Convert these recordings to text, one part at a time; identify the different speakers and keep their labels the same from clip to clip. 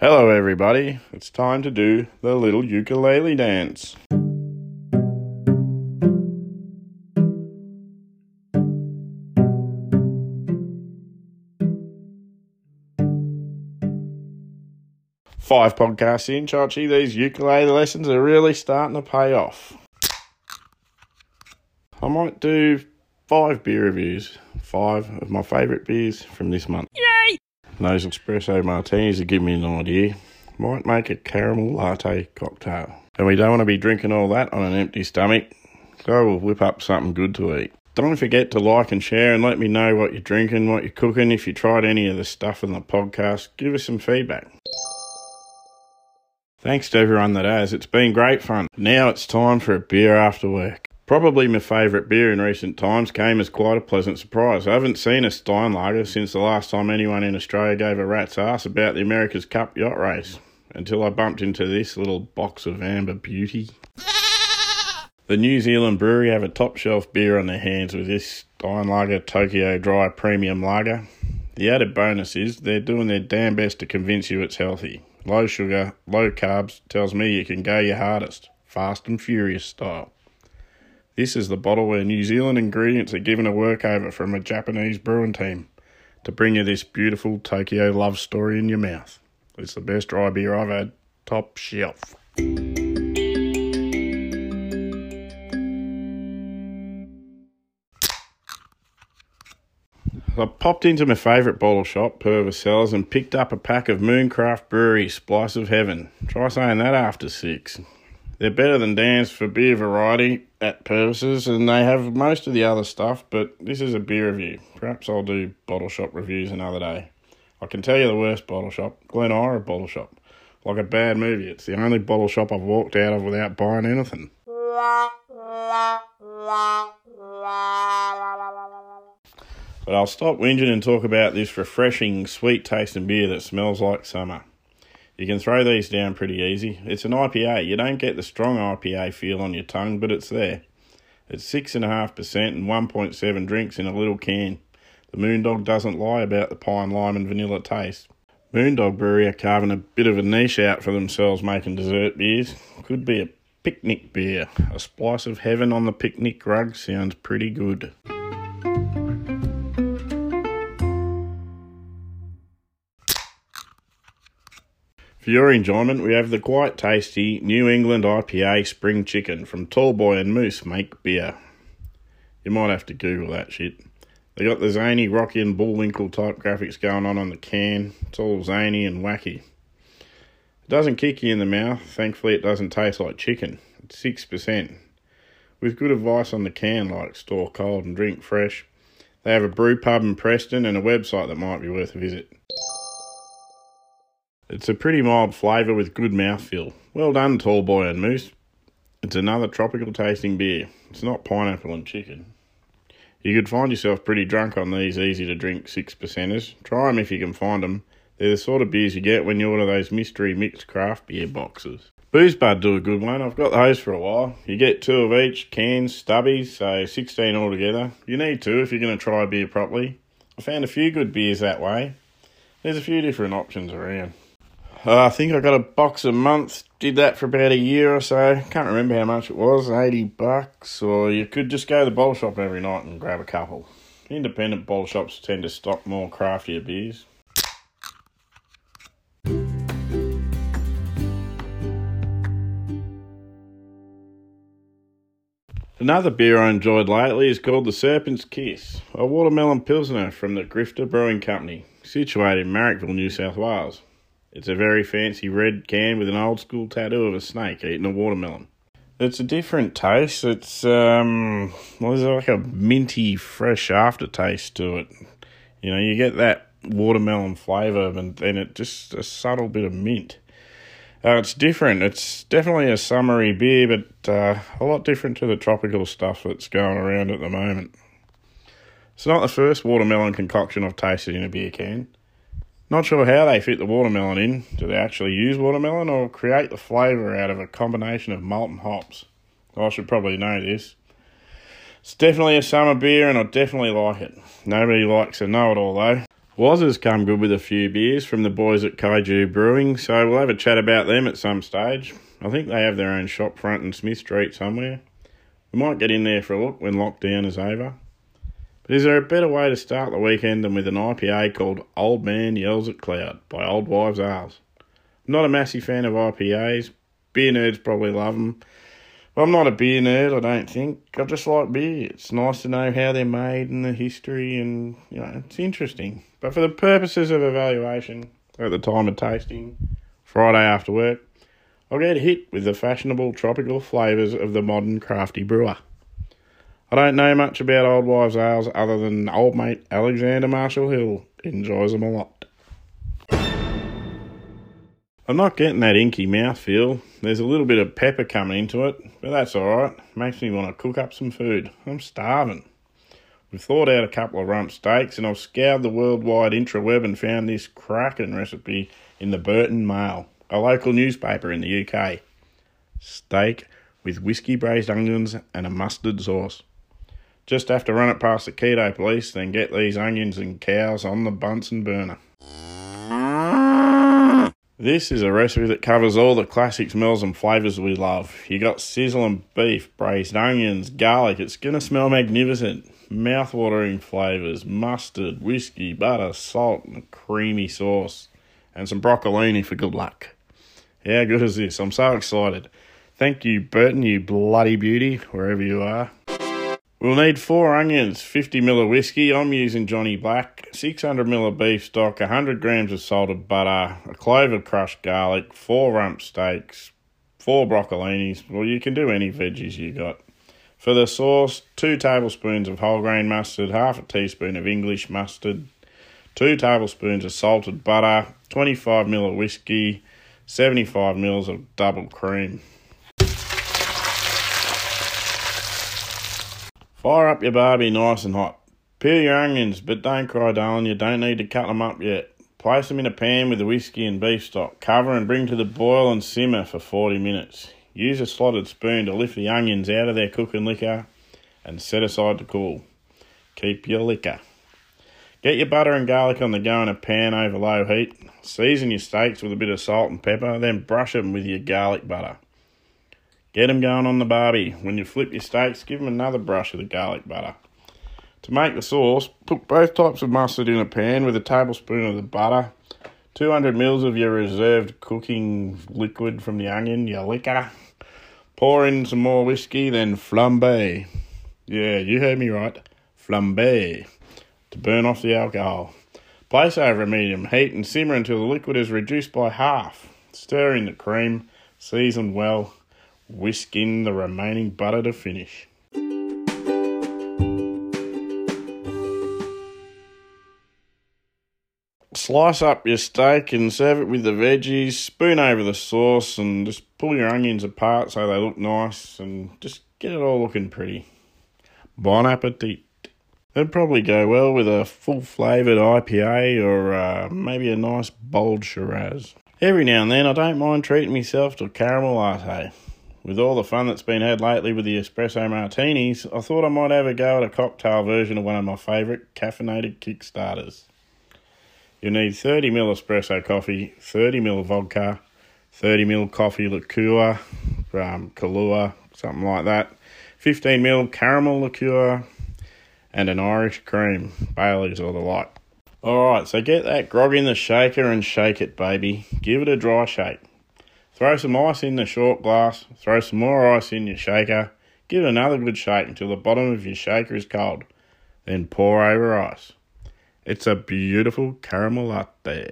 Speaker 1: Hello, everybody. It's time to do the little ukulele dance. Five podcasts in, Chachi, these ukulele lessons are really starting to pay off. I might do five beer reviews, five of my favourite beers from this month. Yay! Those espresso martinis have given me an idea. Might make a caramel latte cocktail. And we don't want to be drinking all that on an empty stomach, so we'll whip up something good to eat. Don't forget to like and share and let me know what you're drinking, what you're cooking. If you tried any of the stuff in the podcast, give us some feedback. Thanks to everyone that has. It's been great fun. Now it's time for a beer after work. Probably my favourite beer in recent times came as quite a pleasant surprise. I haven't seen a Steinlager since the last time anyone in Australia gave a rat's ass about the America's Cup yacht race, until I bumped into this little box of amber beauty. The New Zealand brewery have a top shelf beer on their hands with this Steinlager Tokyo Dry Premium Lager. The added bonus is they're doing their damn best to convince you it's healthy. Low sugar, low carbs tells me you can go your hardest, fast and furious style. This is the bottle where New Zealand ingredients are given a workover from a Japanese brewing team to bring you this beautiful Tokyo love story in your mouth. It's the best dry beer I've had, top shelf. I popped into my favourite bottle shop, Purvis Cellars, and picked up a pack of Mooncraft Brewery Splice of Heaven. Try saying that after six. They're better than Dan's for beer variety at purposes, and they have most of the other stuff, but this is a beer review. Perhaps I'll do bottle shop reviews another day. I can tell you the worst bottle shop, Glen Ira Bottle Shop. Like a bad movie, it's the only bottle shop I've walked out of without buying anything. But I'll stop whinging and talk about this refreshing, sweet tasting beer that smells like summer. You can throw these down pretty easy. It's an IPA. You don't get the strong IPA feel on your tongue, but it's there. It's 6.5% and 1.7 drinks in a little can. The Moondog doesn't lie about the pine, lime, and vanilla taste. Moondog Brewery are carving a bit of a niche out for themselves making dessert beers. Could be a picnic beer. A splice of heaven on the picnic rug sounds pretty good. For your enjoyment, we have the quite tasty New England IPA Spring Chicken from Tallboy and Moose Make Beer. You might have to Google that shit. They got the zany Rocky and Bullwinkle type graphics going on on the can. It's all zany and wacky. It doesn't kick you in the mouth. Thankfully, it doesn't taste like chicken. It's 6%. With good advice on the can, like store cold and drink fresh. They have a brew pub in Preston and a website that might be worth a visit. It's a pretty mild flavour with good mouthfeel. Well done, tall boy and moose. It's another tropical tasting beer. It's not pineapple and chicken. You could find yourself pretty drunk on these easy to drink six percenters. Try them if you can find them. They're the sort of beers you get when you order those mystery mixed craft beer boxes. Booze Bud do a good one. I've got those for a while. You get two of each, cans, stubbies, so 16 altogether. You need two if you're going to try a beer properly. I found a few good beers that way. There's a few different options around. Uh, I think I got a box a month. Did that for about a year or so. Can't remember how much it was, 80 bucks. Or you could just go to the bottle shop every night and grab a couple. Independent bottle shops tend to stock more craftier beers. Another beer I enjoyed lately is called the Serpent's Kiss, a watermelon pilsner from the Grifter Brewing Company, situated in Marrickville, New South Wales. It's a very fancy red can with an old school tattoo of a snake eating a watermelon. It's a different taste. It's um, well, there's like a minty, fresh aftertaste to it. You know, you get that watermelon flavour, and then it just a subtle bit of mint. Uh, it's different. It's definitely a summery beer, but uh, a lot different to the tropical stuff that's going around at the moment. It's not the first watermelon concoction I've tasted in a beer can. Not sure how they fit the watermelon in. Do they actually use watermelon or create the flavour out of a combination of malt and hops? I should probably know this. It's definitely a summer beer and I definitely like it. Nobody likes a know it all though. Wazzers come good with a few beers from the boys at Kaiju Brewing, so we'll have a chat about them at some stage. I think they have their own shop front in Smith Street somewhere. We might get in there for a look when lockdown is over. Is there a better way to start the weekend than with an IPA called Old Man Yells at Cloud by Old Wives Ales? I'm not a massive fan of IPAs. Beer nerds probably love them. But I'm not a beer nerd, I don't think. I just like beer. It's nice to know how they're made and the history, and, you know, it's interesting. But for the purposes of evaluation, at the time of tasting, Friday after work, I'll get hit with the fashionable tropical flavours of the modern crafty brewer. I don't know much about Old Wives Ales other than old mate Alexander Marshall Hill enjoys them a lot. I'm not getting that inky mouthfeel. There's a little bit of pepper coming into it, but that's alright. Makes me want to cook up some food. I'm starving. We've thought out a couple of rump steaks and I've scoured the worldwide intraweb and found this cracking recipe in the Burton Mail a local newspaper in the UK. Steak with whiskey braised onions and a mustard sauce. Just have to run it past the keto police, then get these onions and cows on the Bunsen burner. This is a recipe that covers all the classic smells and flavours we love. You got sizzling beef, braised onions, garlic. It's gonna smell magnificent. Mouth-watering flavours, mustard, whiskey, butter, salt, and a creamy sauce, and some broccolini for good luck. How good is this? I'm so excited. Thank you, Burton, you bloody beauty, wherever you are. We'll need four onions, 50 ml of whiskey. I'm using Johnny Black, 600 ml of beef stock, 100 grams of salted butter, a clove of crushed garlic, four rump steaks, four broccolinis. Well, you can do any veggies you got. For the sauce, two tablespoons of whole grain mustard, half a teaspoon of English mustard, two tablespoons of salted butter, 25 ml of whiskey, 75 mils of double cream. Fire up your barbie nice and hot. Peel your onions, but don't cry, darling, you don't need to cut them up yet. Place them in a pan with the whiskey and beef stock. Cover and bring to the boil and simmer for 40 minutes. Use a slotted spoon to lift the onions out of their cooking liquor and set aside to cool. Keep your liquor. Get your butter and garlic on the go in a pan over low heat. Season your steaks with a bit of salt and pepper, then brush them with your garlic butter. Get them going on the barbie. When you flip your steaks, give them another brush of the garlic butter. To make the sauce, put both types of mustard in a pan with a tablespoon of the butter, 200 mils of your reserved cooking liquid from the onion, your liquor. Pour in some more whiskey, then flambe. Yeah, you heard me right. Flambe to burn off the alcohol. Place over a medium heat and simmer until the liquid is reduced by half. Stir in the cream, season well, whisk in the remaining butter to finish. Slice up your steak and serve it with the veggies, spoon over the sauce, and just pull your onions apart so they look nice and just get it all looking pretty. Bon appetit! It'd probably go well with a full flavoured IPA or uh, maybe a nice bold Shiraz. Every now and then, I don't mind treating myself to a caramel latte. With all the fun that's been had lately with the espresso martinis, I thought I might have a go at a cocktail version of one of my favourite caffeinated Kickstarters. You need 30ml espresso coffee, 30ml vodka, 30ml coffee liqueur, um, Kahlua, something like that, 15ml caramel liqueur, and an Irish cream, Bailey's or the like. Alright, so get that grog in the shaker and shake it, baby. Give it a dry shake. Throw some ice in the short glass, throw some more ice in your shaker, give it another good shake until the bottom of your shaker is cold. Then pour over ice. It's a beautiful caramel latte.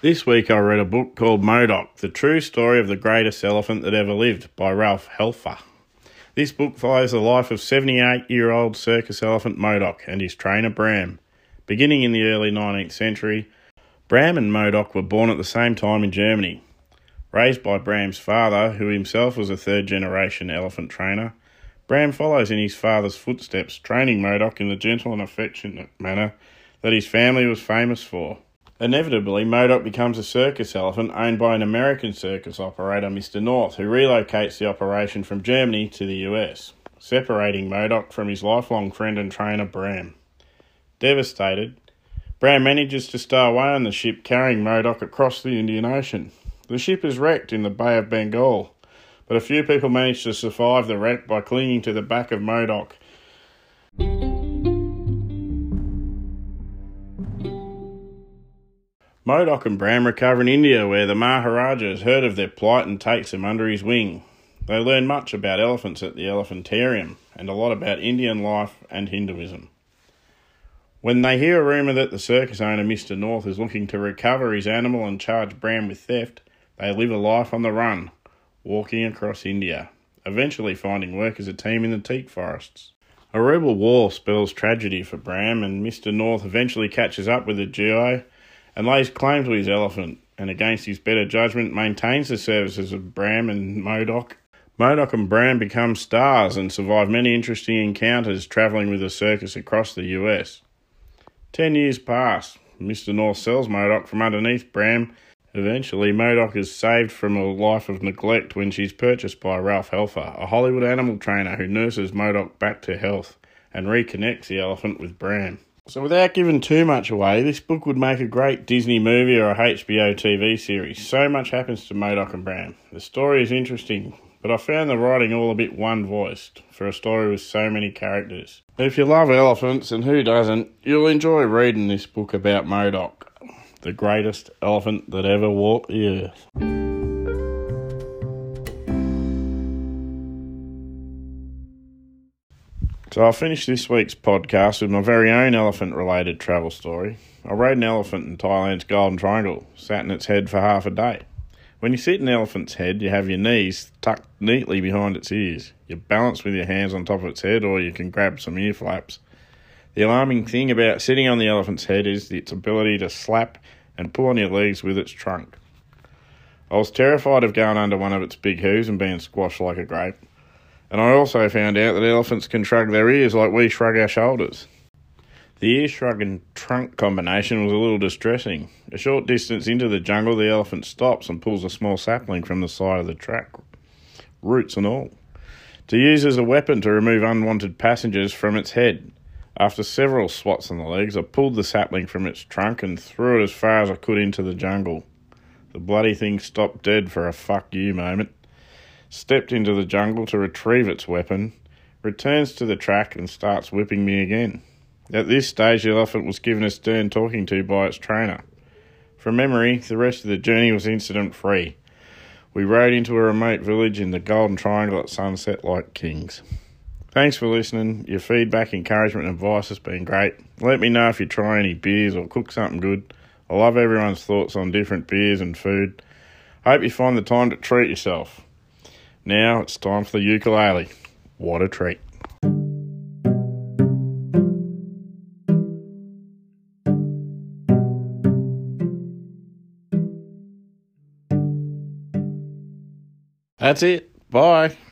Speaker 1: This week I read a book called Modoc, The True Story of the Greatest Elephant That Ever Lived by Ralph Helfer. This book follows the life of 78 year old circus elephant Modoc and his trainer Bram. Beginning in the early 19th century, Bram and Modoc were born at the same time in Germany. Raised by Bram's father, who himself was a third generation elephant trainer, Bram follows in his father's footsteps, training Modoc in the gentle and affectionate manner that his family was famous for. Inevitably, Modoc becomes a circus elephant owned by an American circus operator, Mr. North, who relocates the operation from Germany to the US, separating Modoc from his lifelong friend and trainer, Bram. Devastated, Bram manages to stow away on the ship carrying Modoc across the Indian Ocean. The ship is wrecked in the Bay of Bengal, but a few people manage to survive the wreck by clinging to the back of Modoc. Modoc and Bram recover in India, where the Maharaja has heard of their plight and takes them under his wing. They learn much about elephants at the Elephantarium and a lot about Indian life and Hinduism. When they hear a rumour that the circus owner, Mr. North, is looking to recover his animal and charge Bram with theft, they live a life on the run, walking across India, eventually finding work as a team in the teak forests. A rebel war spells tragedy for Bram, and Mr. North eventually catches up with the GI and lays claim to his elephant, and against his better judgment maintains the services of Bram and Modoc. Modoc and Bram become stars and survive many interesting encounters travelling with a circus across the US. Ten years pass. Mr. North sells Modoc from underneath Bram. Eventually, Modoc is saved from a life of neglect when she's purchased by Ralph Helfer, a Hollywood animal trainer who nurses Modoc back to health and reconnects the elephant with Bram. So, without giving too much away, this book would make a great Disney movie or a HBO TV series. So much happens to Modoc and Bram. The story is interesting, but I found the writing all a bit one voiced for a story with so many characters. If you love elephants, and who doesn't, you'll enjoy reading this book about Modoc, the greatest elephant that ever walked the earth. So I'll finish this week's podcast with my very own elephant related travel story. I rode an elephant in Thailand's Golden Triangle, sat in its head for half a day. When you sit in an elephant's head, you have your knees tucked neatly behind its ears. You balance with your hands on top of its head, or you can grab some ear flaps. The alarming thing about sitting on the elephant's head is its ability to slap and pull on your legs with its trunk. I was terrified of going under one of its big hooves and being squashed like a grape. And I also found out that elephants can shrug their ears like we shrug our shoulders. The ear shrug and trunk combination was a little distressing. A short distance into the jungle, the elephant stops and pulls a small sapling from the side of the track, roots and all, to use as a weapon to remove unwanted passengers from its head. After several swats on the legs, I pulled the sapling from its trunk and threw it as far as I could into the jungle. The bloody thing stopped dead for a fuck you moment stepped into the jungle to retrieve its weapon, returns to the track and starts whipping me again. At this stage, the elephant was given a stern talking to by its trainer. From memory, the rest of the journey was incident free. We rode into a remote village in the Golden Triangle at sunset like kings. Thanks for listening. Your feedback, encouragement, and advice has been great. Let me know if you try any beers or cook something good. I love everyone's thoughts on different beers and food. Hope you find the time to treat yourself. Now it's time for the ukulele. What a treat. That's it. Bye.